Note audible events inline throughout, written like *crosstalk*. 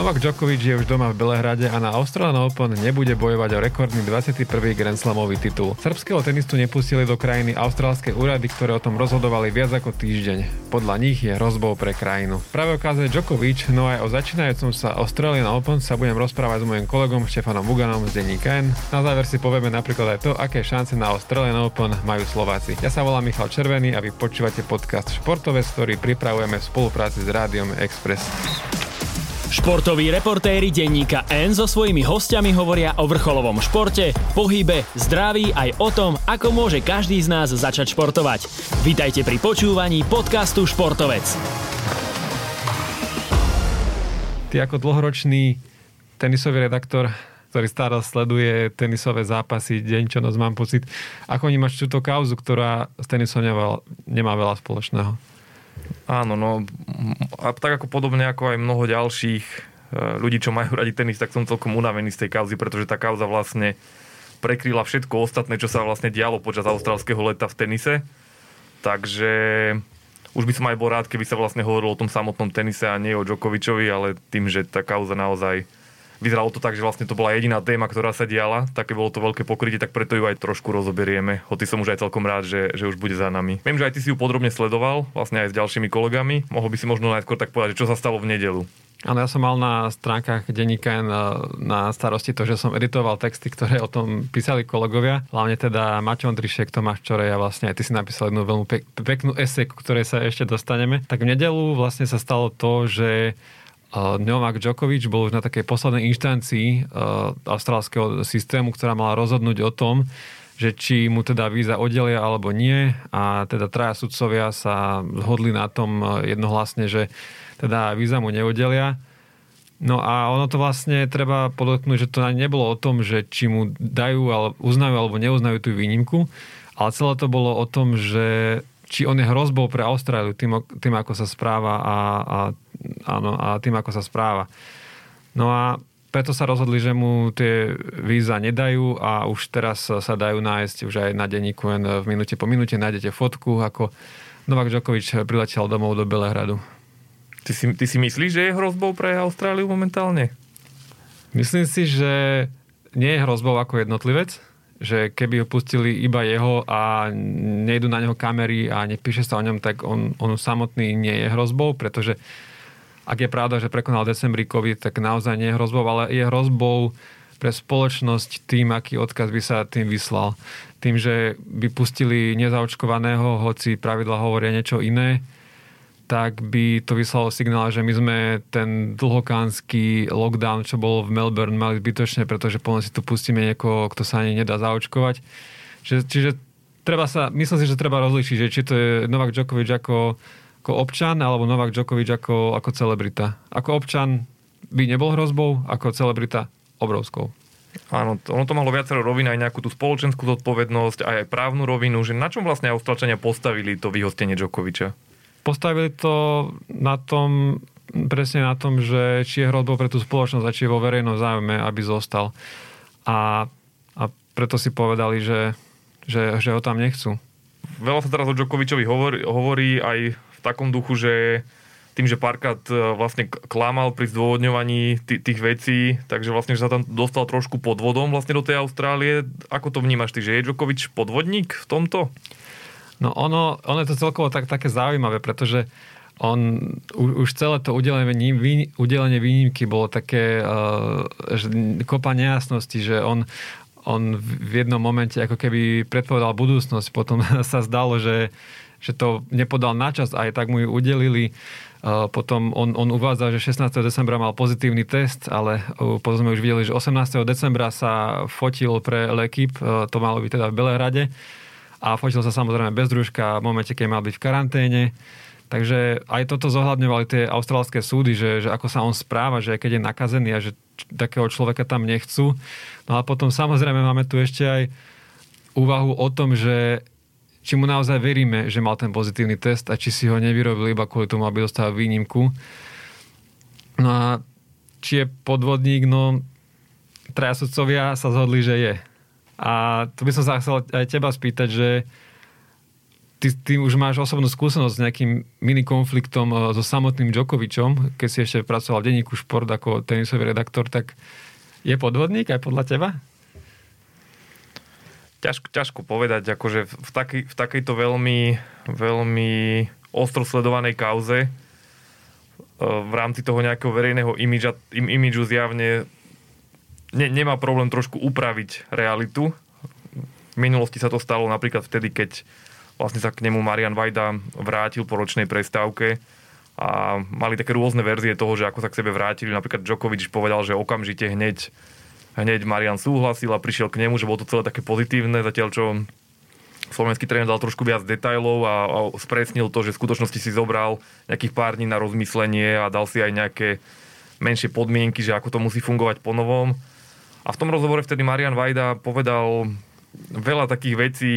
Novak Djokovic je už doma v Belehrade a na Australian Open nebude bojovať o rekordný 21. Grand Slamový titul. Srbského tenistu nepustili do krajiny austrálske úrady, ktoré o tom rozhodovali viac ako týždeň. Podľa nich je hrozbou pre krajinu. Práve okáze Djokovic, no aj o začínajúcom sa Australian Open sa budem rozprávať s mojim kolegom Štefanom Buganom z denníka N. Na záver si povieme napríklad aj to, aké šance na Australian Open majú Slováci. Ja sa volám Michal Červený a vy počúvate podcast Športové, ktorý pripravujeme v spolupráci s Rádiom Express. Športoví reportéri denníka N so svojimi hostiami hovoria o vrcholovom športe, pohybe, zdraví aj o tom, ako môže každý z nás začať športovať. Vítajte pri počúvaní podcastu Športovec. Ty ako dlhoročný tenisový redaktor, ktorý stále sleduje tenisové zápasy deň čo noc, mám pocit, ako vnímaš túto kauzu, ktorá s tenisom nemá, veľa spoločného? Áno, no a tak ako podobne ako aj mnoho ďalších e, ľudí, čo majú radi tenis, tak som celkom unavený z tej kauzy, pretože tá kauza vlastne prekryla všetko ostatné, čo sa vlastne dialo počas austrálskeho leta v tenise. Takže už by som aj bol rád, keby sa vlastne hovorilo o tom samotnom tenise a nie o Djokovičovi, ale tým, že tá kauza naozaj vyzeralo to tak, že vlastne to bola jediná téma, ktorá sa diala, také bolo to veľké pokrytie, tak preto ju aj trošku rozoberieme. Hoci som už aj celkom rád, že, že už bude za nami. Viem, že aj ty si ju podrobne sledoval, vlastne aj s ďalšími kolegami. Mohol by si možno najskôr tak povedať, čo sa stalo v nedelu. Áno, ja som mal na stránkach denníka na, na starosti to, že som editoval texty, ktoré o tom písali kolegovia. Hlavne teda Maťo Ondrišek, Tomáš Čorej a vlastne aj ty si napísal jednu veľmi pek, peknú esej, ku ktorej sa ešte dostaneme. Tak v nedelu vlastne sa stalo to, že Novak Djokovic bol už na takej poslednej inštancii uh, austrálskeho systému, ktorá mala rozhodnúť o tom, že či mu teda víza oddelia alebo nie a teda traja sudcovia sa zhodli na tom jednohlasne, že teda víza mu neoddelia. No a ono to vlastne treba podotknúť, že to nebolo o tom, že či mu dajú, ale uznajú alebo neuznajú tú výnimku, ale celé to bolo o tom, že či on je hrozbou pre Austráliu tým, tým ako sa správa a, a, áno, a tým, ako sa správa. No a preto sa rozhodli, že mu tie víza nedajú a už teraz sa dajú nájsť už aj na denníku len v minúte po minúte nájdete fotku, ako Novak Djokovic priletel domov do Belehradu. Ty si, ty si myslíš, že je hrozbou pre Austráliu momentálne? Myslím si, že nie je hrozbou ako jednotlivec, že keby ho pustili iba jeho a nejdu na neho kamery a nepíše sa o ňom, tak on, on samotný nie je hrozbou, pretože ak je pravda, že prekonal decembri COVID, tak naozaj nie je hrozbou, ale je hrozbou pre spoločnosť tým, aký odkaz by sa tým vyslal. Tým, že by pustili nezaočkovaného, hoci pravidla hovoria niečo iné, tak by to vyslalo signál, že my sme ten dlhokánsky lockdown, čo bol v Melbourne, mali zbytočne, pretože potom si tu pustíme niekoho, kto sa ani nedá zaočkovať. Čiže, čiže treba sa, myslím si, že treba rozlišiť, že či to je Novak Djokovic ako, ako občan, alebo Novak Djokovic ako, ako celebrita. Ako občan by nebol hrozbou, ako celebrita obrovskou. Áno, ono to malo viacero rovín, aj nejakú tú spoločenskú zodpovednosť, aj, aj právnu rovinu, že na čom vlastne Austrálčania postavili to vyhostenie Djokoviča? Postavili to na tom, presne na tom, že či je hrozbou pre tú spoločnosť a či je vo verejnom záujme, aby zostal. A, a preto si povedali, že, že, že ho tam nechcú. Veľa sa teraz o Djokovičovi hovorí, hovorí aj takom duchu, že tým, že párkrát e, vlastne klamal pri zdôvodňovaní t- tých vecí, takže vlastne, že sa tam dostal trošku podvodom vlastne do tej Austrálie. Ako to vnímaš ty, že je Djokovič podvodník v tomto? No ono, ono je to celkovo tak, také zaujímavé, pretože on už celé to udelenie, udelenie výnimky bolo také uh, že kopa nejasnosti, že on, on v jednom momente ako keby predpovedal budúcnosť, potom *laughs* sa zdalo, že, že to nepodal načas a aj tak mu ju udelili. Uh, potom on, on uvádza, že 16. decembra mal pozitívny test, ale uh, potom sme už videli, že 18. decembra sa fotil pre Lekip, uh, to malo byť teda v Belehrade a fotil sa samozrejme bez družka v momente, keď mal byť v karanténe. Takže aj toto zohľadňovali tie austrálske súdy, že, že ako sa on správa, že keď je nakazený a že takého človeka tam nechcú. No a potom samozrejme máme tu ešte aj úvahu o tom, že či mu naozaj veríme, že mal ten pozitívny test a či si ho nevyrobili iba kvôli tomu, aby dostal výnimku. No a či je podvodník, no traja sudcovia sa zhodli, že je. A tu by som sa chcel aj teba spýtať, že ty, ty už máš osobnú skúsenosť s nejakým mini konfliktom uh, so samotným Djokovičom, keď si ešte pracoval v denníku Šport ako tenisový redaktor, tak je podvodník aj podľa teba? Ťažko, ťažko povedať, akože v, takej, v takejto veľmi, veľmi ostro sledovanej kauze v rámci toho nejakého verejného imidža, im, imidžu zjavne ne, nemá problém trošku upraviť realitu. V minulosti sa to stalo napríklad vtedy, keď vlastne sa k nemu Marian Vajda vrátil po ročnej prestávke a mali také rôzne verzie toho, že ako sa k sebe vrátili. Napríklad Djokovic povedal, že okamžite hneď, hneď Marian súhlasil a prišiel k nemu, že bolo to celé také pozitívne, zatiaľ čo slovenský tréner dal trošku viac detajlov a, a spresnil to, že v skutočnosti si zobral nejakých pár dní na rozmyslenie a dal si aj nejaké menšie podmienky, že ako to musí fungovať po novom. A v tom rozhovore vtedy Marian Vajda povedal veľa takých vecí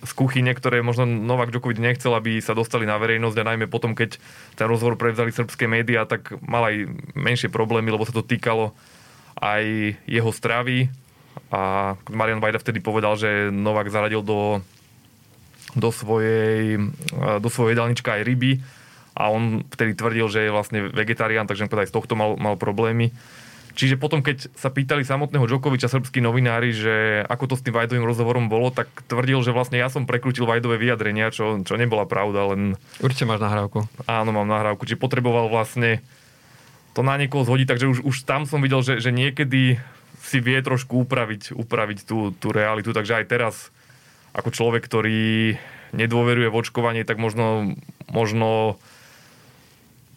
z kuchyne, ktoré možno Novak Djokovic nechcel, aby sa dostali na verejnosť a najmä potom, keď ten rozhovor prevzali srbské médiá, tak mal aj menšie problémy, lebo sa to týkalo aj jeho stravy a Marian Vajda vtedy povedal, že Novak zaradil do, do svojej, do svojej jedálnička aj ryby a on vtedy tvrdil, že je vlastne vegetarián, takže aj z tohto mal, mal problémy. Čiže potom, keď sa pýtali samotného Djokoviča srbskí novinári, že ako to s tým Vajdovým rozhovorom bolo, tak tvrdil, že vlastne ja som prekrútil Vajdové vyjadrenia, čo, čo nebola pravda, len... Určite máš nahrávku. Áno, mám nahrávku. Čiže potreboval vlastne to na niekoho zhodiť, takže už, už tam som videl, že, že niekedy si vie trošku upraviť, upraviť tú, tú realitu, takže aj teraz ako človek, ktorý nedôveruje v očkovanie, tak možno, možno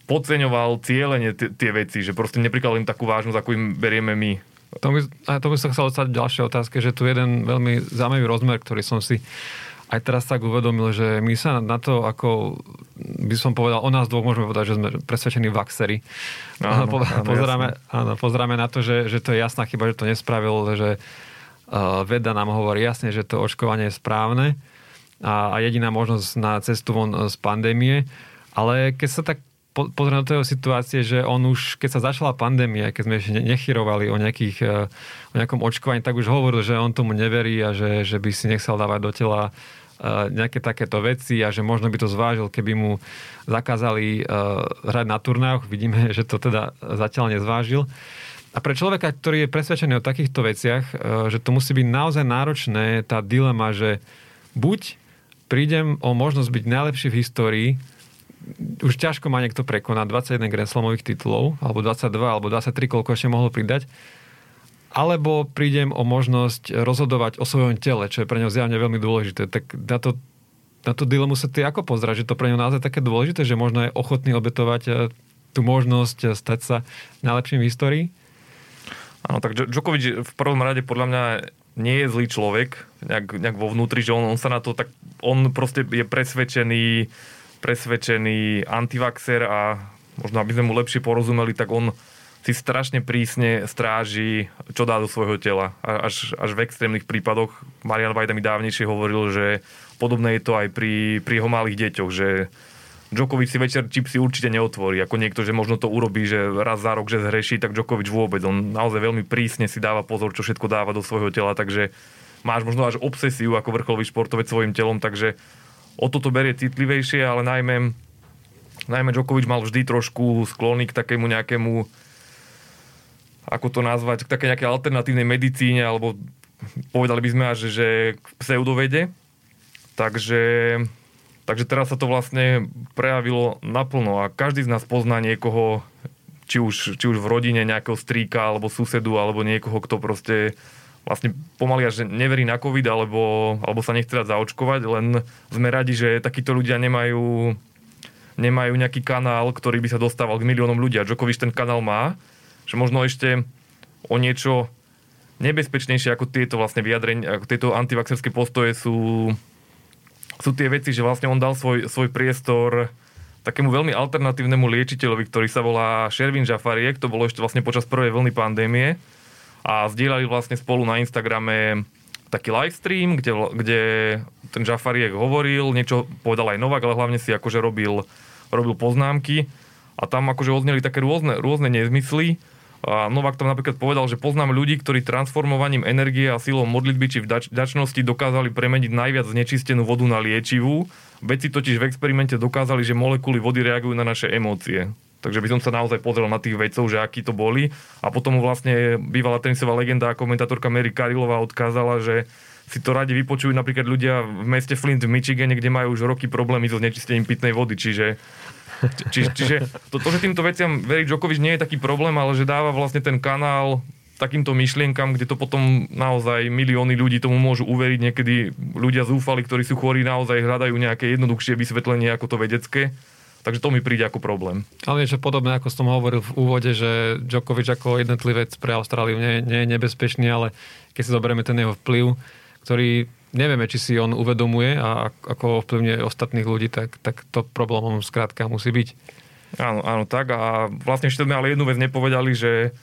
podceňoval cieľene t- tie veci, že proste neprikladal im takú vážnosť, ako im berieme my. To by, to by som chcel dostať ďalšie otázke, že tu jeden veľmi zaujímavý rozmer, ktorý som si aj teraz tak uvedomil, že my sa na to, ako by som povedal, o nás dvoch môžeme povedať, že sme presvedčení vaxery. Áno, *laughs* po, áno, pozeráme, áno, pozeráme na to, že, že to je jasná chyba, že to nespravil, že uh, veda nám hovorí jasne, že to očkovanie je správne a, a jediná možnosť na cestu von z pandémie. Ale keď sa tak pozrieť do tej situácie, že on už, keď sa začala pandémia, keď sme ešte nechyrovali o, nejakých, e, o nejakom očkovaní, tak už hovoril, že on tomu neverí a že, že by si nechcel dávať do tela nejaké takéto veci a že možno by to zvážil, keby mu zakázali e, hrať na turnájoch. Vidíme, *laughs* že to teda zatiaľ nezvážil. A pre človeka, ktorý je presvedčený o takýchto veciach, že to musí byť naozaj náročné, tá dilema, že buď prídem o možnosť byť najlepší v histórii, už ťažko má niekto prekonať 21 Grand Slamových titulov, alebo 22, alebo 23, koľko ešte mohol pridať. Alebo prídem o možnosť rozhodovať o svojom tele, čo je pre ňo zjavne veľmi dôležité. Tak na to, na to dilemu sa ty ako pozrať, že to pre ňo naozaj také dôležité, že možno je ochotný obetovať eh, tú možnosť eh, stať sa najlepším v histórii? Áno, tak Djokovic v prvom rade podľa mňa nie je zlý človek, nejak, nejak vo vnútri, že on, on sa na to tak, on proste je presvedčený presvedčený antivaxer a možno aby sme mu lepšie porozumeli, tak on si strašne prísne stráži, čo dá do svojho tela. Až, až v extrémnych prípadoch, Marian Vajda mi dávnejšie hovoril, že podobné je to aj pri, pri jeho malých deťoch, že Djokovic si večer čipsy určite neotvorí. Ako niekto, že možno to urobí, že raz za rok, že zhreší, tak Djokovic vôbec. On naozaj veľmi prísne si dáva pozor, čo všetko dáva do svojho tela, takže máš možno až obsesiu ako vrcholový športovec svojim telom, takže o toto berie citlivejšie, ale najmä, najmä Djokovic mal vždy trošku sklony k takému nejakému ako to nazvať, k také nejakej alternatívnej medicíne, alebo povedali by sme až, že k pseudovede. Takže, takže teraz sa to vlastne prejavilo naplno a každý z nás pozná niekoho, či už, či už v rodine nejakého strýka, alebo susedu, alebo niekoho, kto proste vlastne pomaly až neverí na COVID alebo, alebo sa nechce dať zaočkovať, len sme radi, že takíto ľudia nemajú, nemajú nejaký kanál, ktorý by sa dostával k miliónom ľudí. A Djokovic ten kanál má, že možno ešte o niečo nebezpečnejšie ako tieto vlastne vyjadrenia, ako tieto antivaxerské postoje sú, sú tie veci, že vlastne on dal svoj, svoj priestor takému veľmi alternatívnemu liečiteľovi, ktorý sa volá Shervin Jafariek, to bolo ešte vlastne počas prvej vlny pandémie. A zdieľali vlastne spolu na Instagrame taký live stream, kde, kde ten Jafariek hovoril, niečo povedal aj Novak, ale hlavne si akože robil, robil poznámky. A tam akože odneli také rôzne, rôzne nezmysly a Novak tam napríklad povedal, že poznám ľudí, ktorí transformovaním energie a silou modlitby či vďačnosti dokázali premeniť najviac znečistenú vodu na liečivú. Vedci totiž v experimente dokázali, že molekuly vody reagujú na naše emócie. Takže by som sa naozaj pozrel na tých vedcov, že akí to boli. A potom vlastne bývalá tenisová legenda a komentátorka Mary Karilová odkázala, že si to radi vypočujú napríklad ľudia v meste Flint v Michigane, kde majú už roky problémy so znečistením pitnej vody. Čiže Či, čiže to, to, že týmto veciam verí Djokovic nie je taký problém, ale že dáva vlastne ten kanál takýmto myšlienkam, kde to potom naozaj milióny ľudí tomu môžu uveriť. Niekedy ľudia zúfali, ktorí sú chorí, naozaj hľadajú nejaké jednoduchšie vysvetlenie ako to vedecké. Takže to mi príde ako problém. Ale niečo podobné, ako som hovoril v úvode, že Djokovic ako jednotlivec pre Austráliu nie, nie je nebezpečný, ale keď si zoberieme ten jeho vplyv, ktorý nevieme, či si on uvedomuje a ako ovplyvňuje ostatných ľudí, tak, tak to problémom skrátka musí byť. Áno, áno, tak a vlastne ešte sme ale jednu vec nepovedali, že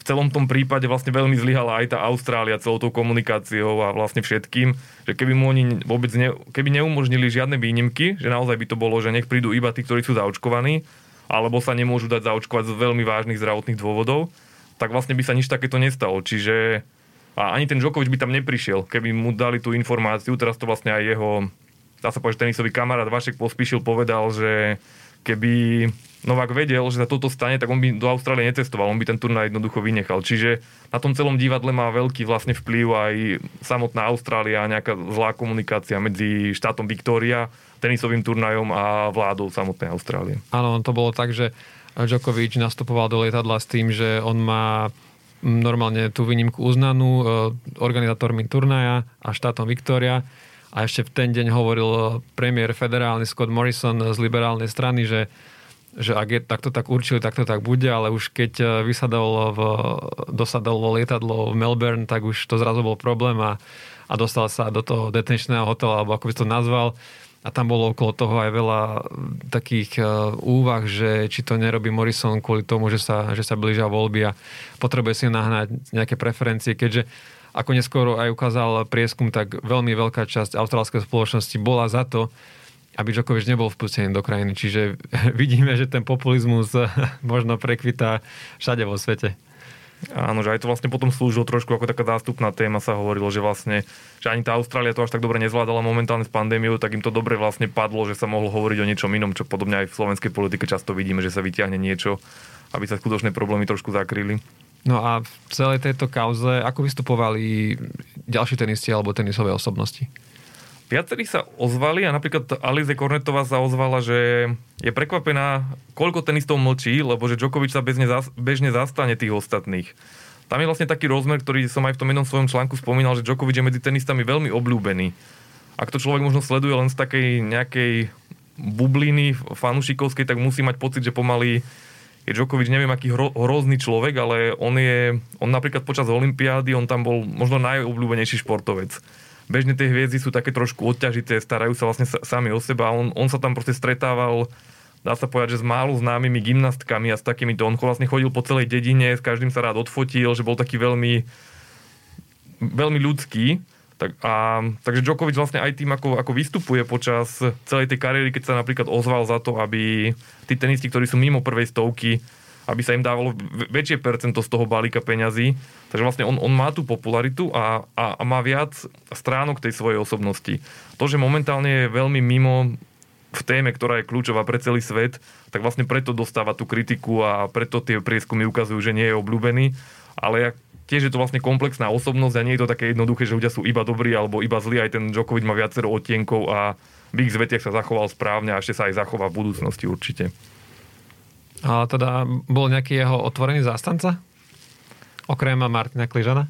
v celom tom prípade vlastne veľmi zlyhala aj tá Austrália celou tou komunikáciou a vlastne všetkým, že keby mu oni vôbec ne, keby neumožnili žiadne výnimky, že naozaj by to bolo, že nech prídu iba tí, ktorí sú zaočkovaní, alebo sa nemôžu dať zaočkovať z veľmi vážnych zdravotných dôvodov, tak vlastne by sa nič takéto nestalo. Čiže a ani ten Djokovic by tam neprišiel, keby mu dali tú informáciu. Teraz to vlastne aj jeho, dá sa povedať, tenisový kamarát Vašek Pospíšil povedal, že keby Novák vedel, že sa toto stane, tak on by do Austrálie necestoval, on by ten turnaj jednoducho vynechal. Čiže na tom celom divadle má veľký vlastne vplyv aj samotná Austrália, nejaká zlá komunikácia medzi štátom Viktória, tenisovým turnajom a vládou samotnej Austrálie. Áno, to bolo tak, že Djokovic nastupoval do lietadla s tým, že on má normálne tú výnimku uznanú e, organizátormi turnaja a štátom Victoria. A ešte v ten deň hovoril premiér federálny Scott Morrison z liberálnej strany, že, že ak je takto tak určili, tak to tak bude, ale už keď e, vysadol v, dosadol lietadlo v Melbourne, tak už to zrazu bol problém a, a dostal sa do toho detenčného hotela, alebo ako by to nazval, a tam bolo okolo toho aj veľa takých e, úvah, že či to nerobí Morrison kvôli tomu, že sa, že sa blížia voľby a potrebuje si nahnať nejaké preferencie, keďže ako neskôr aj ukázal prieskum, tak veľmi veľká časť austrálskej spoločnosti bola za to, aby Djokovic nebol vpustený do krajiny. Čiže *laughs* vidíme, že ten populizmus *laughs* možno prekvitá všade vo svete. Áno, že aj to vlastne potom slúžilo trošku ako taká zástupná téma sa hovorilo, že vlastne, že ani tá Austrália to až tak dobre nezvládala momentálne s pandémiou, tak im to dobre vlastne padlo, že sa mohlo hovoriť o niečom inom, čo podobne aj v slovenskej politike často vidíme, že sa vyťahne niečo, aby sa skutočné problémy trošku zakryli. No a v celej tejto kauze, ako vystupovali ďalší tenisti alebo tenisové osobnosti? Viacerí sa ozvali a napríklad Alize Kornetová sa ozvala, že je prekvapená, koľko tenistov mlčí, lebo že Djokovic sa bežne, bežne zastane tých ostatných. Tam je vlastne taký rozmer, ktorý som aj v tom jednom svojom článku spomínal, že Djokovic je medzi tenistami veľmi obľúbený. Ak to človek možno sleduje len z takej nejakej bubliny fanušikovskej, tak musí mať pocit, že pomaly je Djokovic neviem aký hro, hrozný človek, ale on je, on napríklad počas Olympiády, on tam bol možno najobľúbenejší športovec bežne tie hviezdy sú také trošku odťažité, starajú sa vlastne sami o seba. On, on sa tam proste stretával dá sa povedať, že s málo známymi gymnastkami a s takýmito. On vlastne chodil po celej dedine, s každým sa rád odfotil, že bol taký veľmi, veľmi ľudský. Tak, a, takže Djokovic vlastne aj tým, ako, ako vystupuje počas celej tej kariéry, keď sa napríklad ozval za to, aby tí tenisti, ktorí sú mimo prvej stovky, aby sa im dávalo väčšie percento z toho balíka peňazí. Takže vlastne on, on má tú popularitu a, a, a má viac stránok tej svojej osobnosti. To, že momentálne je veľmi mimo v téme, ktorá je kľúčová pre celý svet, tak vlastne preto dostáva tú kritiku a preto tie prieskumy ukazujú, že nie je obľúbený. Ale tiež je to vlastne komplexná osobnosť a nie je to také jednoduché, že ľudia sú iba dobrí alebo iba zlí. Aj ten Djokovic má viacero odtienkov a v ich zvetiach sa zachoval správne a ešte sa aj zachová v budúcnosti určite. A teda bol nejaký jeho otvorený zástanca? Okrem Martina Kližana?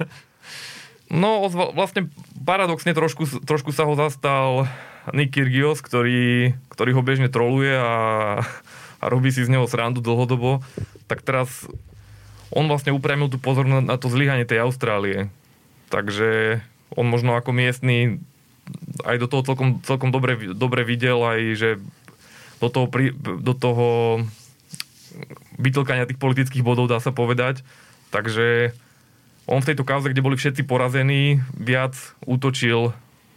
*laughs* no, vlastne paradoxne trošku, trošku sa ho zastal Nick Kyrgios, ktorý, ktorý ho bežne troluje a, *laughs* a robí si z neho srandu dlhodobo. Tak teraz on vlastne upriamil tú pozornosť na to zlyhanie tej Austrálie. Takže on možno ako miestny aj do toho celkom, celkom dobre, dobre videl aj, že do toho, pri, do toho vytlkania tých politických bodov, dá sa povedať. Takže on v tejto kauze, kde boli všetci porazení, viac útočil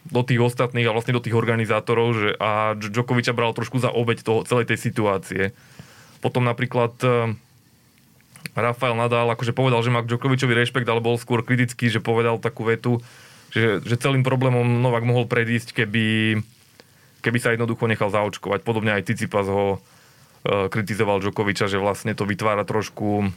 do tých ostatných a vlastne do tých organizátorov že, a Djokoviča bral trošku za obeď toho, celej tej situácie. Potom napríklad e, Rafael Nadal akože povedal, že má k Djokovicovi rešpekt, ale bol skôr kritický, že povedal takú vetu, že, že celým problémom Novak mohol predísť, keby, keby sa jednoducho nechal zaočkovať. Podobne aj Cicipas ho e, kritizoval Djokoviča, že vlastne to vytvára trošku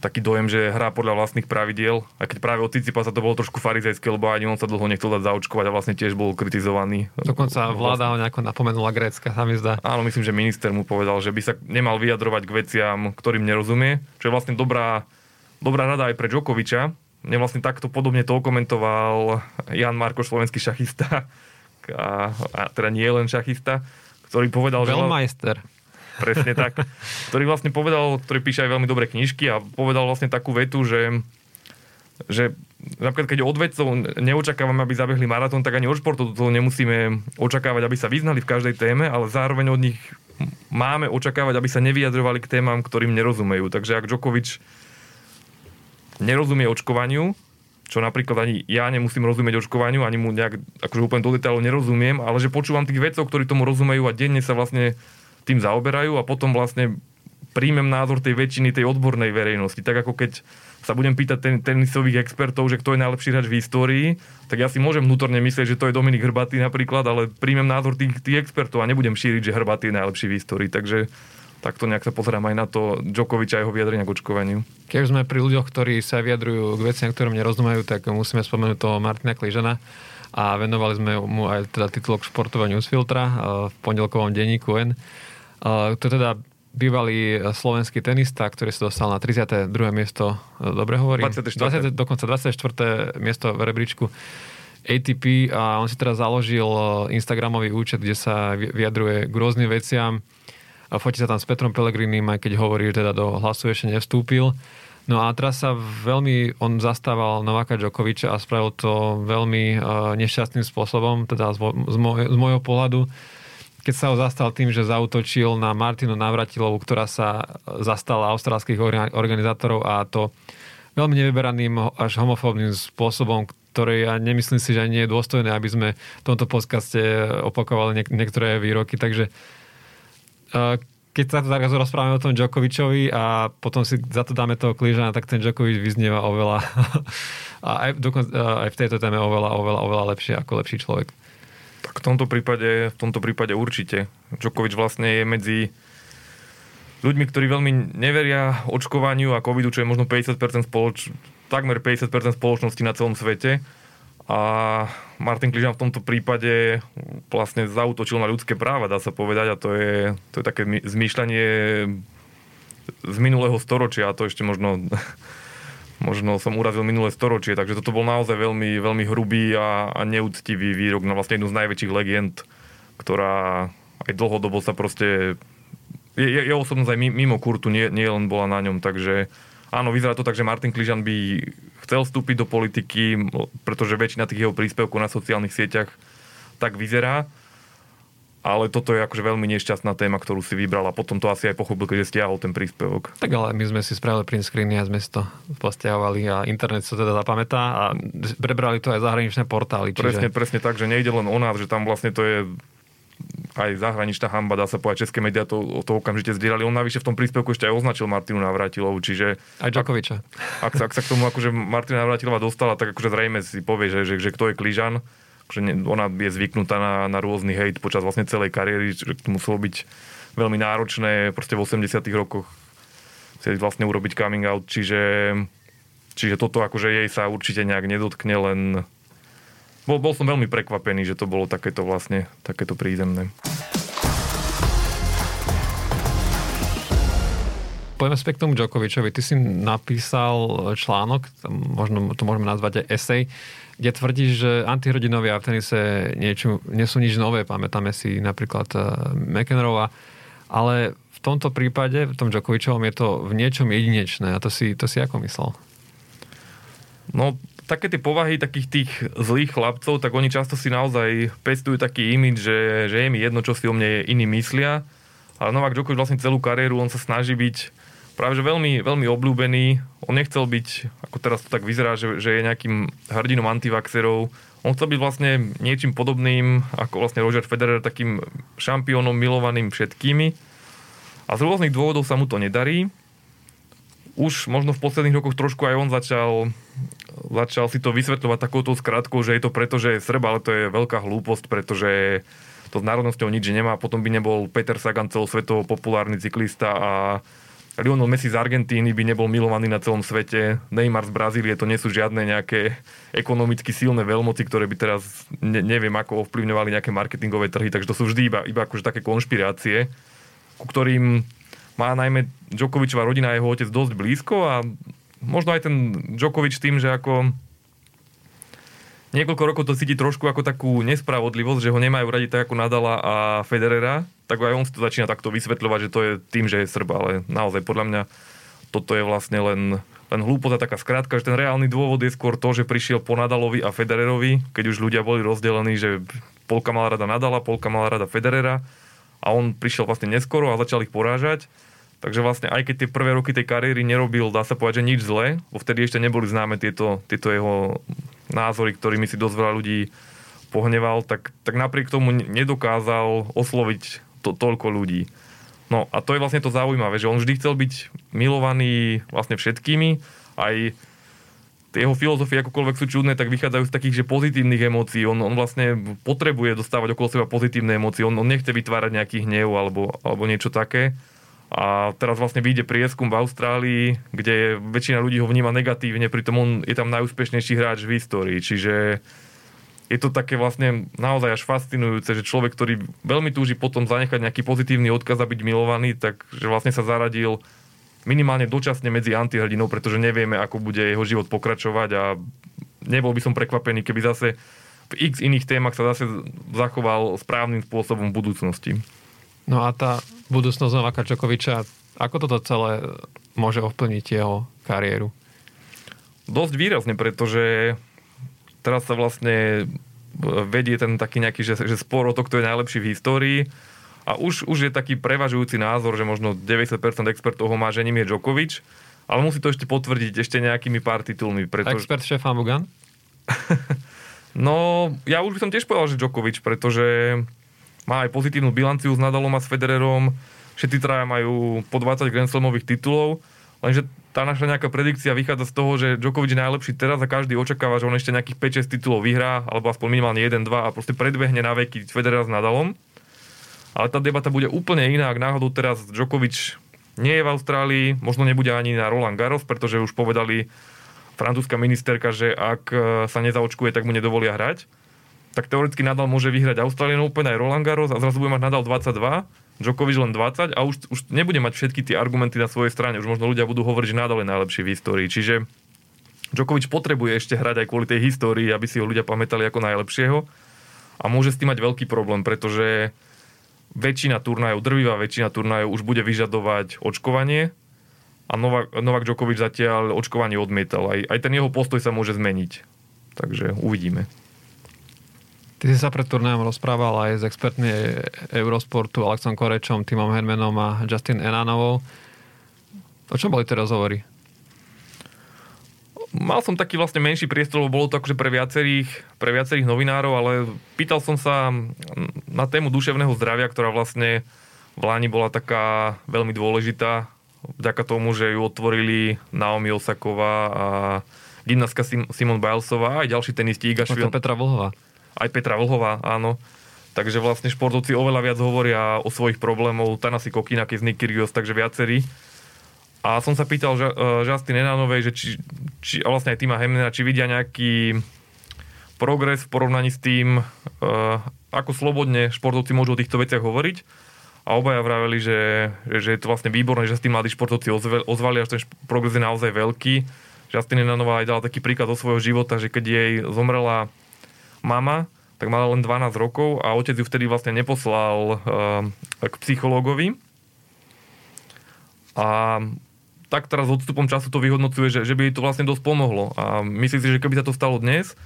taký dojem, že hrá podľa vlastných pravidiel. A keď práve od sa to bolo trošku farizejské, lebo ani on sa dlho nechcel dať zaočkovať a vlastne tiež bol kritizovaný. Dokonca vláda ho nejako napomenula Grécka, sa mi zdá. Áno, myslím, že minister mu povedal, že by sa nemal vyjadrovať k veciam, ktorým nerozumie, čo je vlastne dobrá, dobrá rada aj pre Djokoviča. Mne vlastne takto podobne to komentoval Jan Markoš, slovenský šachista, a, a teda nie len šachista, ktorý povedal, Veľmajster. že... Presne tak. Ktorý vlastne povedal, ktorý píše aj veľmi dobré knižky a povedal vlastne takú vetu, že že napríklad keď od vedcov neočakávame, aby zabehli maratón, tak ani od športu to nemusíme očakávať, aby sa vyznali v každej téme, ale zároveň od nich máme očakávať, aby sa nevyjadrovali k témam, ktorým nerozumejú. Takže ak Djokovic nerozumie očkovaniu, čo napríklad ani ja nemusím rozumieť očkovaniu, ani mu nejak akože úplne do detailov nerozumiem, ale že počúvam tých vedcov, ktorí tomu rozumejú a denne sa vlastne tým zaoberajú a potom vlastne príjmem názor tej väčšiny, tej odbornej verejnosti. Tak ako keď sa budem pýtať ten, tenisových expertov, že kto je najlepší hráč v histórii, tak ja si môžem vnútorne myslieť, že to je Dominik Hrbatý napríklad, ale príjmem názor tých, tých expertov a nebudem šíriť, že Hrbatý je najlepší v histórii. Takže takto nejak sa pozerám aj na to Djokoviča a jeho vyjadrenia k očkovaniu. Keď sme pri ľuďoch, ktorí sa vyjadrujú k veciam, ktorým nerozumejú, tak musíme spomenúť toho Martina Kližana a venovali sme mu aj teda titulok športového newsfiltra eh, v pondelkovom denníku N to je teda bývalý slovenský tenista, ktorý sa dostal na 32. miesto, e, dobre hovorím? 24. 20, dokonca 24. miesto v rebríčku ATP a on si teraz založil Instagramový účet, kde sa vyjadruje k rôznym veciam. A fotí sa tam s Petrom Pelegrinim, aj keď hovorí, že teda do hlasu ešte nevstúpil. No a teraz sa veľmi, on zastával Nováka Djokoviča a spravil to veľmi uh, nešťastným spôsobom, teda z, môj, z môjho pohľadu keď sa ho zastal tým, že zautočil na Martinu Navratilovu, ktorá sa zastala austrálskych organizátorov a to veľmi nevyberaným až homofóbnym spôsobom, ktoré ja nemyslím si, že nie je dôstojné, aby sme v tomto podcaste opakovali niek- niektoré výroky. Takže keď sa tak rozprávame o tom Djokovičovi a potom si za to dáme toho klížana, tak ten Djokovič vyznieva oveľa *laughs* a aj, dokon, aj v tejto téme oveľa, oveľa, oveľa lepšie ako lepší človek. Tak v tomto prípade, v tomto prípade určite. Djokovic vlastne je medzi ľuďmi, ktorí veľmi neveria očkovaniu a covidu, čo je možno 50% spoloč... takmer 50% spoločnosti na celom svete. A Martin Kližan v tomto prípade vlastne zautočil na ľudské práva, dá sa povedať, a to je, to je také zmýšľanie z minulého storočia, a to ešte možno *laughs* možno som urazil minulé storočie, takže toto bol naozaj veľmi, veľmi hrubý a, a neúctivý výrok na vlastne jednu z najväčších legend, ktorá aj dlhodobo sa proste je, je, osobnosť aj mimo kurtu, nie, nie len bola na ňom, takže áno, vyzerá to tak, že Martin Kližan by chcel vstúpiť do politiky, pretože väčšina tých jeho príspevkov na sociálnych sieťach tak vyzerá ale toto je akože veľmi nešťastná téma, ktorú si vybral a potom to asi aj pochopil, keď stiahol ten príspevok. Tak ale my sme si spravili print screeny a sme si to postiahovali a internet sa teda zapamätá a prebrali to aj zahraničné portály. Čiže... Presne, presne tak, že nejde len o nás, že tam vlastne to je aj zahraničná hamba, dá sa povedať, české médiá to, to okamžite zdieľali. On navyše v tom príspevku ešte aj označil Martinu Navrátilovu, čiže... Aj Djokoviča. Ak, ak, sa, ak sa k tomu akože Martina Navrátilova dostala, tak akože zrejme si povie, že, že, že kto je Kližan, že ona je zvyknutá na, na rôzny hejt počas vlastne celej kariéry, že to muselo byť veľmi náročné proste v 80 rokoch si vlastne urobiť coming out, čiže, čiže toto akože jej sa určite nejak nedotkne, len bol, bol som veľmi prekvapený, že to bolo takéto vlastne, takéto prízemné. Poďme späť k tomu Djokovičovi. Ty si napísal článok, možno to môžeme nazvať aj esej, kde tvrdíš, že antihrdinové v tenise niečo, nie sú nič nové. Pamätáme si napríklad uh, McEnroe'a, ale v tomto prípade, v tom Djokovičovom je to v niečom jedinečné. A to si, to si ako myslel? No, také tie povahy takých tých zlých chlapcov, tak oni často si naozaj pestujú taký imidž, že, že je mi jedno, čo si o mne iní myslia. Ale Novak Djokovic vlastne celú kariéru, on sa snaží byť práve že veľmi, veľmi obľúbený. On nechcel byť, ako teraz to tak vyzerá, že, že je nejakým hrdinom antivaxerov. On chcel byť vlastne niečím podobným ako vlastne Roger Federer, takým šampiónom milovaným všetkými. A z rôznych dôvodov sa mu to nedarí. Už možno v posledných rokoch trošku aj on začal, začal si to vysvetľovať takouto skratkou, že je to preto, že je Srb, ale to je veľká hlúposť, pretože to s národnosťou nič nemá. Potom by nebol Peter Sagan celosvetovo populárny cyklista a Lionel Messi z Argentíny by nebol milovaný na celom svete. Neymar z Brazílie to nie sú žiadne nejaké ekonomicky silné veľmoci, ktoré by teraz ne, neviem ako ovplyvňovali nejaké marketingové trhy, takže to sú vždy iba, iba akože také konšpirácie, ku ktorým má najmä Djokovicová rodina a jeho otec dosť blízko a možno aj ten Djokovic tým, že ako niekoľko rokov to cíti trošku ako takú nespravodlivosť, že ho nemajú radi tak ako Nadala a Federera, tak aj on si to začína takto vysvetľovať, že to je tým, že je Srb, ale naozaj podľa mňa toto je vlastne len, len hlúposť a taká skrátka, že ten reálny dôvod je skôr to, že prišiel po Nadalovi a Federerovi, keď už ľudia boli rozdelení, že polka mala rada Nadala, polka mala rada Federera a on prišiel vlastne neskoro a začal ich porážať. Takže vlastne aj keď tie prvé roky tej kariéry nerobil, dá sa povedať, že nič zlé, bo vtedy ešte neboli známe tieto, tieto jeho názory, ktorými si dosť veľa ľudí pohneval, tak, tak napriek tomu nedokázal osloviť to, toľko ľudí. No a to je vlastne to zaujímavé, že on vždy chcel byť milovaný vlastne všetkými, aj jeho filozofie akokoľvek sú čudné, tak vychádzajú z takých, že pozitívnych emócií. On, on vlastne potrebuje dostávať okolo seba pozitívne emócie. On, on nechce vytvárať nejaký hnev alebo, alebo niečo také. A teraz vlastne vyjde prieskum v Austrálii, kde väčšina ľudí ho vníma negatívne, pritom on je tam najúspešnejší hráč v histórii. Čiže je to také vlastne naozaj až fascinujúce, že človek, ktorý veľmi túži potom zanechať nejaký pozitívny odkaz a byť milovaný, tak že vlastne sa zaradil minimálne dočasne medzi antihrdinou, pretože nevieme, ako bude jeho život pokračovať a nebol by som prekvapený, keby zase v x iných témach sa zase zachoval správnym spôsobom v budúcnosti. No a tá budúcnosť Novaka Čokoviča, ako toto celé môže ovplniť jeho kariéru? Dosť výrazne, pretože teraz sa vlastne vedie ten taký nejaký, že, že spor o to, kto je najlepší v histórii. A už, už je taký prevažujúci názor, že možno 90% expertov ho má, že ním je Djokovic, ale musí to ešte potvrdiť ešte nejakými pár titulmi. Pretože... Expert šéfa Mugan? *laughs* no, ja už by som tiež povedal, že Djokovic, pretože má aj pozitívnu bilanciu s Nadalom a s Federerom. Všetci traja majú po 20 Grand Slamových titulov, lenže tá naša nejaká predikcia vychádza z toho, že Djokovic je najlepší teraz a každý očakáva, že on ešte nejakých 5-6 titulov vyhrá, alebo aspoň minimálne 1-2 a proste predbehne na veky Federera s Nadalom. Ale tá debata bude úplne iná, ak náhodou teraz Djokovic nie je v Austrálii, možno nebude ani na Roland Garros, pretože už povedali francúzska ministerka, že ak sa nezaočkuje, tak mu nedovolia hrať tak teoreticky Nadal môže vyhrať Australian Open aj Roland Garros a zrazu bude mať Nadal 22, Djokovic len 20 a už, už nebude mať všetky tie argumenty na svojej strane. Už možno ľudia budú hovoriť, že Nadal je najlepší v histórii. Čiže Djokovic potrebuje ešte hrať aj kvôli tej histórii, aby si ho ľudia pamätali ako najlepšieho a môže s tým mať veľký problém, pretože väčšina turnajov, drvivá väčšina turnajov už bude vyžadovať očkovanie a Novak, Novak Djokovic zatiaľ očkovanie odmietal. Aj, aj ten jeho postoj sa môže zmeniť. Takže uvidíme. Ty si sa pred turnajom rozprával aj s expertmi Eurosportu Alexom Korečom, Timom Hermanom a Justin Enanovou. O čom boli tie rozhovory? Mal som taký vlastne menší priestor, lebo bolo to akože pre viacerých, pre viacerých novinárov, ale pýtal som sa na tému duševného zdravia, ktorá vlastne v Láni bola taká veľmi dôležitá, vďaka tomu, že ju otvorili Naomi Osaková a gymnastka Simon Bilesová a aj ďalší tenisti Iga Švion. Petra Vlhová aj Petra Vlhová, áno. Takže vlastne športovci oveľa viac hovoria o svojich problémov, Tanasi Kokinakis, Nick Kyrgios, takže viacerí. A som sa pýtal uh, Justin Enanovej, že či, či, vlastne aj Tima Hemnera, či vidia nejaký progres v porovnaní s tým, uh, ako slobodne športovci môžu o týchto veciach hovoriť. A obaja vraveli, že, že je to vlastne výborné, že s tým mladí športovci ozvali, až ten progres je naozaj veľký. Justin Enanová aj dala taký príklad zo svojho života, že keď jej zomrela mama, tak mala len 12 rokov a otec ju vtedy vlastne neposlal uh, k psychológovi. A tak teraz odstupom času to vyhodnocuje, že, že by to vlastne dosť pomohlo. A myslím si, že keby sa to stalo dnes,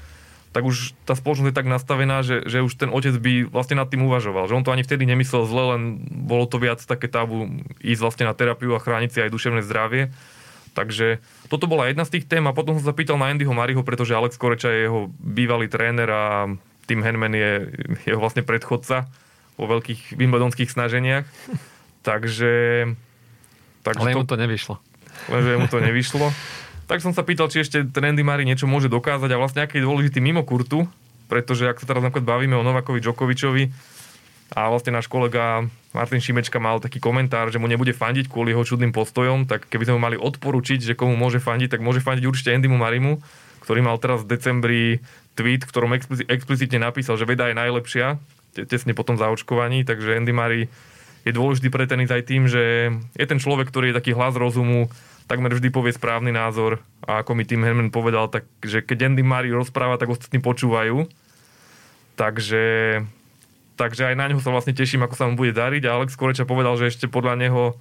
tak už tá spoločnosť je tak nastavená, že, že už ten otec by vlastne nad tým uvažoval. Že on to ani vtedy nemyslel zle, len bolo to viac také tabu ísť vlastne na terapiu a chrániť si aj duševné zdravie. Takže toto bola jedna z tých tém a potom som sa pýtal na Andyho Mariho, pretože Alex Koreča je jeho bývalý tréner a Tim Henman je jeho vlastne predchodca vo veľkých wimbledonských snaženiach. Takže... takže Ale to... mu to nevyšlo. Lenže mu to nevyšlo. Tak som sa pýtal, či ešte ten Andy niečo môže dokázať a vlastne aký je dôležitý mimo kurtu, pretože ak sa teraz napríklad bavíme o Novakovi Djokovičovi a vlastne náš kolega Martin Šimečka mal taký komentár, že mu nebude fandiť kvôli jeho čudným postojom, tak keby sme mu mali odporučiť, že komu môže fandiť, tak môže fandiť určite Andymu Marimu, ktorý mal teraz v decembri tweet, v ktorom explicitne napísal, že veda je najlepšia, tesne po tom zaočkovaní, takže Andy Murray je dôležitý pre tenis aj tým, že je ten človek, ktorý je taký hlas rozumu, takmer vždy povie správny názor a ako mi Tim Herman povedal, tak, že keď Andy Murray rozpráva, tak ostatní počúvajú. Takže, takže aj na neho sa vlastne teším, ako sa mu bude dariť a Alex Koreča povedal, že ešte podľa neho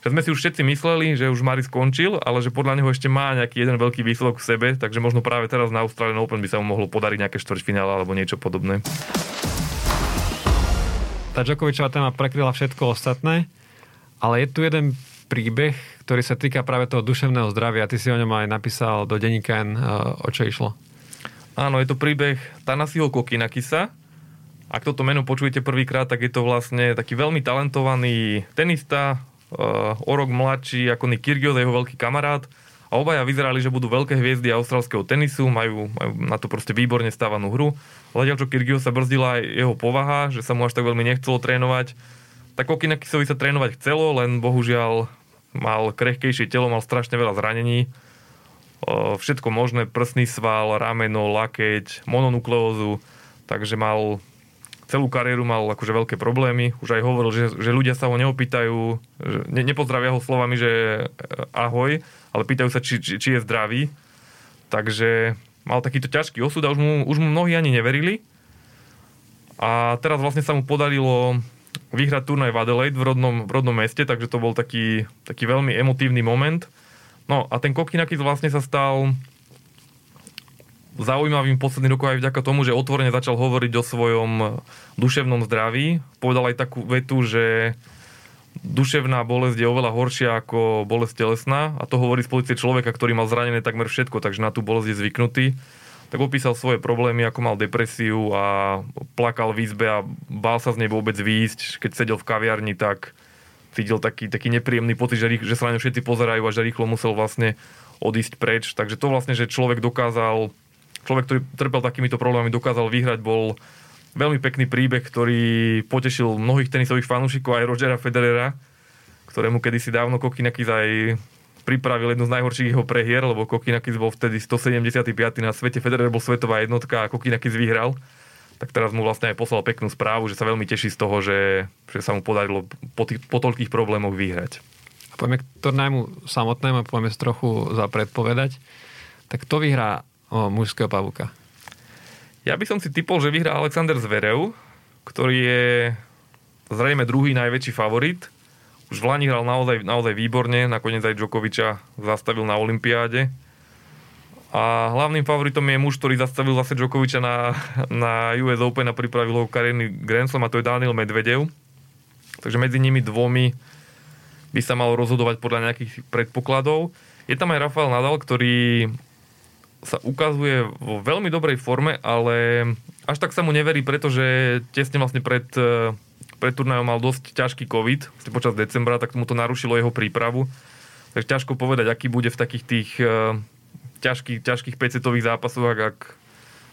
že sme si už všetci mysleli, že už Mari skončil, ale že podľa neho ešte má nejaký jeden veľký výsledok v sebe, takže možno práve teraz na Australian Open by sa mu mohlo podariť nejaké štvrťfinále alebo niečo podobné. Tá Djokovicová téma prekryla všetko ostatné, ale je tu jeden príbeh, ktorý sa týka práve toho duševného zdravia. Ty si o ňom aj napísal do denníka N, o čo išlo. Áno, je to príbeh Tanasiho Kokinakisa. Ak toto meno počujete prvýkrát, tak je to vlastne taký veľmi talentovaný tenista, o rok mladší ako Nick Kyrgios, jeho veľký kamarát. A obaja vyzerali, že budú veľké hviezdy australského tenisu, majú, majú na to proste výborne stávanú hru. Hľadiaľ, čo Kyrgios sa brzdila aj jeho povaha, že sa mu až tak veľmi nechcelo trénovať. Tak Kokinakisovi sa trénovať chcelo, len bohužiaľ mal krehkejšie telo, mal strašne veľa zranení. Všetko možné, prsný sval, rameno, lakeť, mononukleózu, takže mal celú kariéru mal akože veľké problémy. Už aj hovoril, že, že ľudia sa ho neopýtajú, že ne, nepozdravia ho slovami, že e, ahoj, ale pýtajú sa, či, či, či je zdravý. Takže mal takýto ťažký osud a už mu, už mu mnohí ani neverili. A teraz vlastne sa mu podarilo vyhrať turnaj v Adelaide v rodnom, v rodnom meste, takže to bol taký, taký veľmi emotívny moment. No a ten Kokinakis vlastne sa stal zaujímavým posledný rokov aj vďaka tomu, že otvorene začal hovoriť o svojom duševnom zdraví. Povedal aj takú vetu, že duševná bolesť je oveľa horšia ako bolesť telesná a to hovorí z pozície človeka, ktorý mal zranené takmer všetko, takže na tú bolesť je zvyknutý tak opísal svoje problémy, ako mal depresiu a plakal v izbe a bál sa z nej vôbec výjsť. Keď sedel v kaviarni, tak cítil taký, taký nepríjemný pocit, že, že sa na ňo všetci pozerajú a že rýchlo musel vlastne odísť preč. Takže to vlastne, že človek dokázal, človek, ktorý trpel takýmito problémami, dokázal vyhrať, bol veľmi pekný príbeh, ktorý potešil mnohých tenisových fanúšikov, aj Rogera Federera, ktorému kedysi dávno Kokinakis aj pripravil jednu z najhorších jeho prehier, lebo Kokinakis bol vtedy 175. na svete, Federer bol svetová jednotka a Kokinakis vyhral. Tak teraz mu vlastne aj poslal peknú správu, že sa veľmi teší z toho, že, že sa mu podarilo po, tých, po toľkých problémoch vyhrať. A poďme k turnajmu samotnému, poďme si trochu zapredpovedať. Tak kto vyhrá o, mužského pavúka? Ja by som si typol, že vyhrá Alexander Zverev, ktorý je zrejme druhý najväčší favorit už v Lani hral naozaj, naozaj výborne, nakoniec aj Djokoviča zastavil na Olympiáde. A hlavným favoritom je muž, ktorý zastavil zase Djokoviča na, na US Open a pripravil ho kariérny Grand Slam a to je Daniel Medvedev. Takže medzi nimi dvomi by sa malo rozhodovať podľa nejakých predpokladov. Je tam aj Rafael Nadal, ktorý sa ukazuje vo veľmi dobrej forme, ale až tak sa mu neverí, pretože tesne vlastne pred pred turnajom mal dosť ťažký COVID počas decembra, tak mu to narušilo jeho prípravu. Takže ťažko povedať, aký bude v takých tých uh, ťažkých, ťažkých pecetových zápasoch, ak,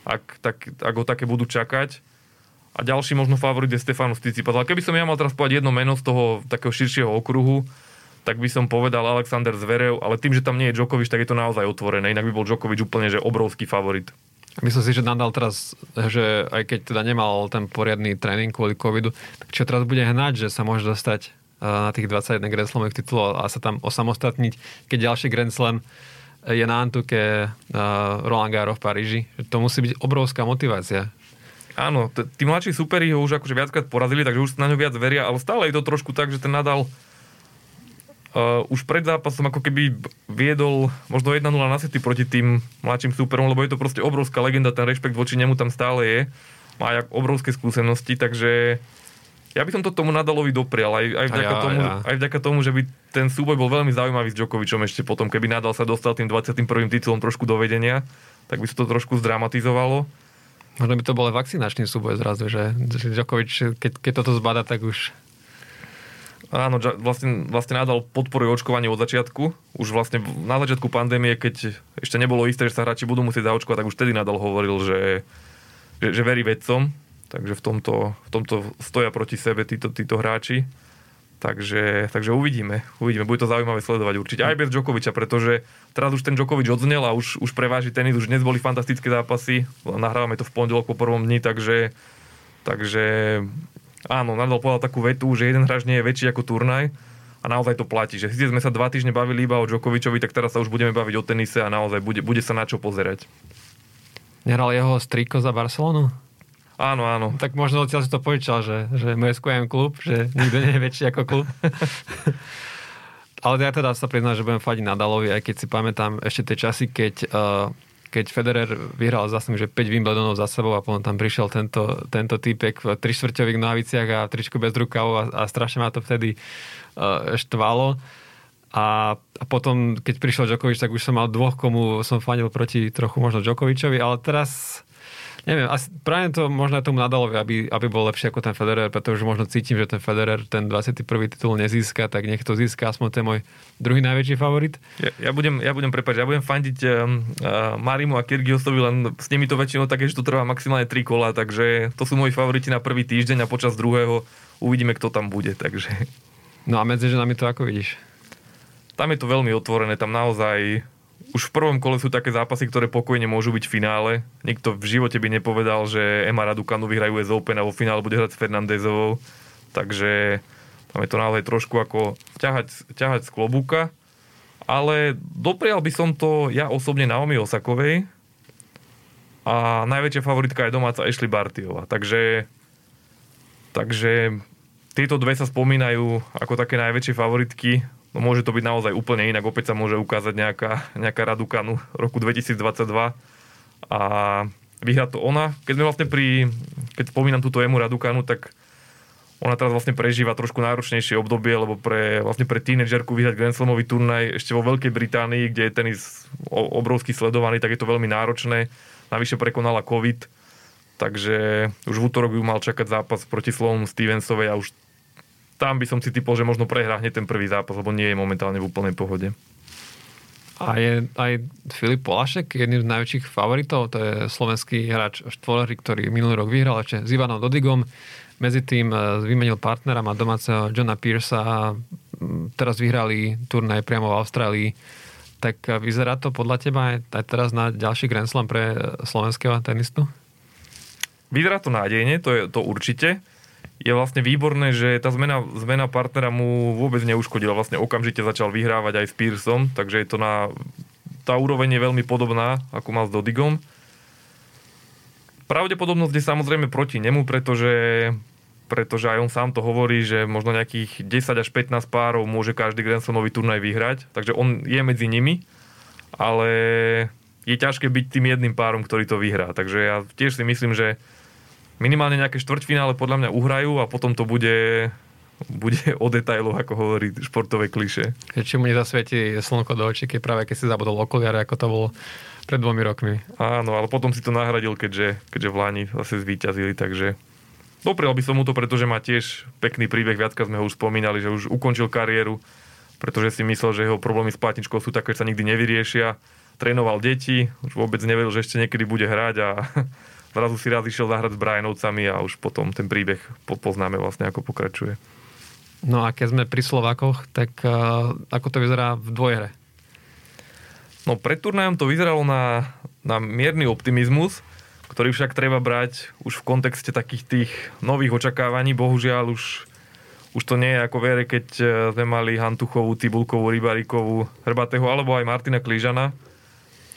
ak, tak, ak ho také budú čakať. A ďalší možno favorit je Stefanos Tsitsipas. Ale keby som ja mal teraz povedať jedno meno z toho takého širšieho okruhu, tak by som povedal Alexander Zverev, ale tým, že tam nie je Djokovic, tak je to naozaj otvorené. Inak by bol Djokovic úplne že obrovský favorit. Myslím si, že Nadal teraz, že aj keď teda nemal ten poriadny tréning kvôli covidu, tak čo teraz bude hnať, že sa môže dostať eh, na tých 21 Grand Slamových titulov a sa tam osamostatniť, keď ďalší Grand Slam je na Antuke uh, Roland Garros v Paríži. To musí byť obrovská motivácia. Áno, tí mladší superi ho už akože viackrát porazili, takže už na ňo viac veria, ale stále je to trošku tak, že ten Nadal uh, už pred zápasom ako keby viedol možno 1-0 na sety proti tým mladším súperom, lebo je to proste obrovská legenda, ten rešpekt voči nemu tam stále je. Má aj obrovské skúsenosti, takže ja by som to tomu Nadalovi doprial, aj, aj, vďaka ja, tomu, ja. aj vďaka tomu, že by ten súboj bol veľmi zaujímavý s Djokovičom ešte potom, keby Nadal sa dostal tým 21. titulom trošku do vedenia, tak by sa to trošku zdramatizovalo. Možno by to bol aj vakcinačný súboj zrazu, že, Djokovič, keď, keď toto zbada, tak už Áno, vlastne, vlastne Nadal podporuje očkovanie od začiatku. Už vlastne na začiatku pandémie, keď ešte nebolo isté, že sa hráči budú musieť zaočkovať, tak už vtedy Nadal hovoril, že, že, že verí vedcom. Takže v tomto, v tomto stoja proti sebe títo, títo hráči. Takže, takže uvidíme, uvidíme. Bude to zaujímavé sledovať určite. Aj bez Djokoviča, pretože teraz už ten Djokovič odznel a už, už preváži tenis. Už dnes boli fantastické zápasy. Nahrávame to v pondelok po prvom dni, takže, takže áno, Nadal povedal takú vetu, že jeden hráč nie je väčší ako turnaj a naozaj to platí. Že síce sme sa dva týždne bavili iba o Djokovičovi, tak teraz sa už budeme baviť o tenise a naozaj bude, bude sa na čo pozerať. Nehral jeho striko za Barcelonu? Áno, áno. Tak možno odtiaľ si to požičal, že, že MSQM klub, že nikto nie je väčší ako klub. *laughs* Ale ja teda sa priznám, že budem fadiť Nadalovi, aj keď si pamätám ešte tie časy, keď uh, keď Federer vyhral zase, že 5 Wimbledonov za sebou a potom tam prišiel tento, tento týpek v trištvrťových nohaviciach a tričku bez rukavov a, a strašne ma to vtedy uh, štvalo. A, a potom, keď prišiel Djokovic, tak už som mal dvoch, komu som fanil proti trochu možno Djokovičovi, ale teraz neviem, asi práve to možno tomu Nadalovi, aby, aby bol lepší ako ten Federer, pretože možno cítim, že ten Federer ten 21. titul nezíska, tak nech to získa, aspoň ten môj druhý najväčší favorit. Ja, ja budem, ja budem prepáč, ja budem fandiť uh, Marimu a Kyrgiosovi, len s nimi to väčšinou také, že to trvá maximálne 3 kola, takže to sú moji favoriti na prvý týždeň a počas druhého uvidíme, kto tam bude, takže... No a medzi ženami to ako vidíš? Tam je to veľmi otvorené, tam naozaj už v prvom kole sú také zápasy, ktoré pokojne môžu byť v finále. Nikto v živote by nepovedal, že Emma Raducanu vyhrajú US Open a vo finále bude hrať s Fernandezovou. Takže tam je to naozaj trošku ako ťahať, ťahať z klobúka. Ale doprial by som to ja osobne Naomi Osakovej. A najväčšia favoritka je domáca Ashley Bartiova. Takže, takže tieto dve sa spomínajú ako také najväčšie favoritky no môže to byť naozaj úplne inak. Opäť sa môže ukázať nejaká, nejaká Radukanu roku 2022 a vyhrá to ona. Keď sme vlastne pri, keď spomínam túto Emu Radukanu, tak ona teraz vlastne prežíva trošku náročnejšie obdobie, lebo pre, vlastne pre tínedžerku vyhrať Grand Slamový turnaj ešte vo Veľkej Británii, kde je tenis obrovsky sledovaný, tak je to veľmi náročné. Navyše prekonala COVID, takže už v útorok ju mal čakať zápas proti Slovom Stevensovej a už tam by som si typol, že možno prehrá hneď ten prvý zápas, lebo nie je momentálne v úplnej pohode. A je aj Filip Polašek jedným z najväčších favoritov, to je slovenský hráč štvolery, ktorý minulý rok vyhral ešte s Ivanom Dodigom. Medzi tým e, vymenil partnera, má domáceho Johna Pearsa a teraz vyhrali turnaj priamo v Austrálii. Tak e, vyzerá to podľa teba aj teraz na ďalší Grand Slam pre e, slovenského tenistu? Vyzerá to nádejne, to je to určite je vlastne výborné, že tá zmena, zmena partnera mu vôbec neuškodila. Vlastne okamžite začal vyhrávať aj s Pearsom, takže je to na... Tá úroveň je veľmi podobná, ako mal s Dodigom. Pravdepodobnosť je samozrejme proti nemu, pretože, pretože aj on sám to hovorí, že možno nejakých 10 až 15 párov môže každý Grand Slamový turnaj vyhrať, takže on je medzi nimi, ale je ťažké byť tým jedným párom, ktorý to vyhrá. Takže ja tiež si myslím, že minimálne nejaké štvrťfinále podľa mňa uhrajú a potom to bude bude *laughs* o detailoch, ako hovorí športové kliše. Či mu nezasvieti slnko do očí, keď práve keď si zabudol okuliare, ako to bolo pred dvomi rokmi. Áno, ale potom si to nahradil, keďže, keďže v Lani zase zvíťazili, takže doprial by som mu to, pretože má tiež pekný príbeh, viacka sme ho už spomínali, že už ukončil kariéru, pretože si myslel, že jeho problémy s platničkou sú také, že sa nikdy nevyriešia. Trénoval deti, už vôbec nevedel, že ešte niekedy bude hrať a *laughs* zrazu si raz išiel zahrať s Brianovcami a už potom ten príbeh poznáme vlastne, ako pokračuje. No a keď sme pri Slovákoch, tak uh, ako to vyzerá v dvojhre? No pred turnajom to vyzeralo na, na mierny optimizmus, ktorý však treba brať už v kontexte takých tých nových očakávaní. Bohužiaľ už, už to nie je ako vere, keď e, sme mali Hantuchovú, Tibulkovú, Rybarikovú, Hrbatého alebo aj Martina Klížana.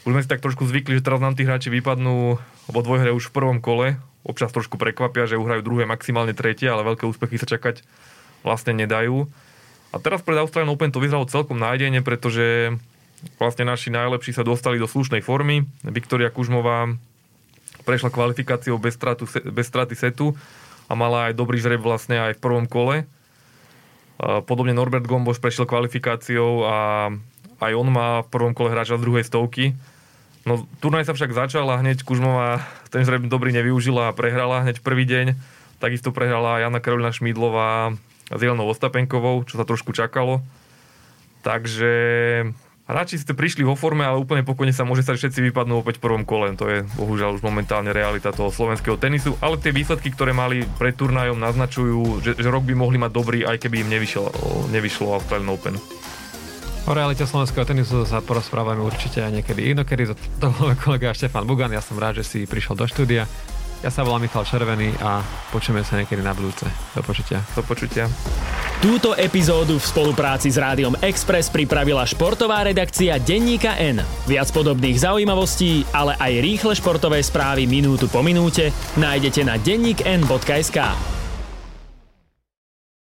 Už sme si tak trošku zvykli, že teraz nám tí hráči vypadnú lebo dvojhre už v prvom kole občas trošku prekvapia, že uhrajú druhé, maximálne tretie, ale veľké úspechy sa čakať vlastne nedajú. A teraz pred Australian Open to vyzeralo celkom nájdenie, pretože vlastne naši najlepší sa dostali do slušnej formy. Viktoria Kužmová prešla kvalifikáciou bez, stratu, bez straty setu a mala aj dobrý žreb vlastne aj v prvom kole. Podobne Norbert Gomboš prešiel kvalifikáciou a aj on má v prvom kole hráča z druhej stovky. No, turnaj sa však začal a hneď Kužmová ten zrejme dobrý nevyužila a prehrala hneď prvý deň. Takisto prehrala Jana Karolina Šmídlová s Jelenou Ostapenkovou, čo sa trošku čakalo. Takže Hráči ste prišli vo forme, ale úplne pokojne sa môže stať, všetci vypadnú opäť v prvom kole. To je bohužiaľ už momentálne realita toho slovenského tenisu, ale tie výsledky, ktoré mali pred turnajom, naznačujú, že, že rok by mohli mať dobrý, aj keby im nevyšlo, nevyšlo Australian Open. O realite slovenského tenisu sa porozprávame určite aj niekedy inokedy. To bol kolega Štefan Bugan, ja som rád, že si prišiel do štúdia. Ja sa volám Michal Červený a počujeme sa niekedy na budúce. Do počutia. Do počutia. Túto epizódu v spolupráci s Rádiom Express pripravila športová redakcia Denníka N. Viac podobných zaujímavostí, ale aj rýchle športové správy minútu po minúte nájdete na denníkn.sk.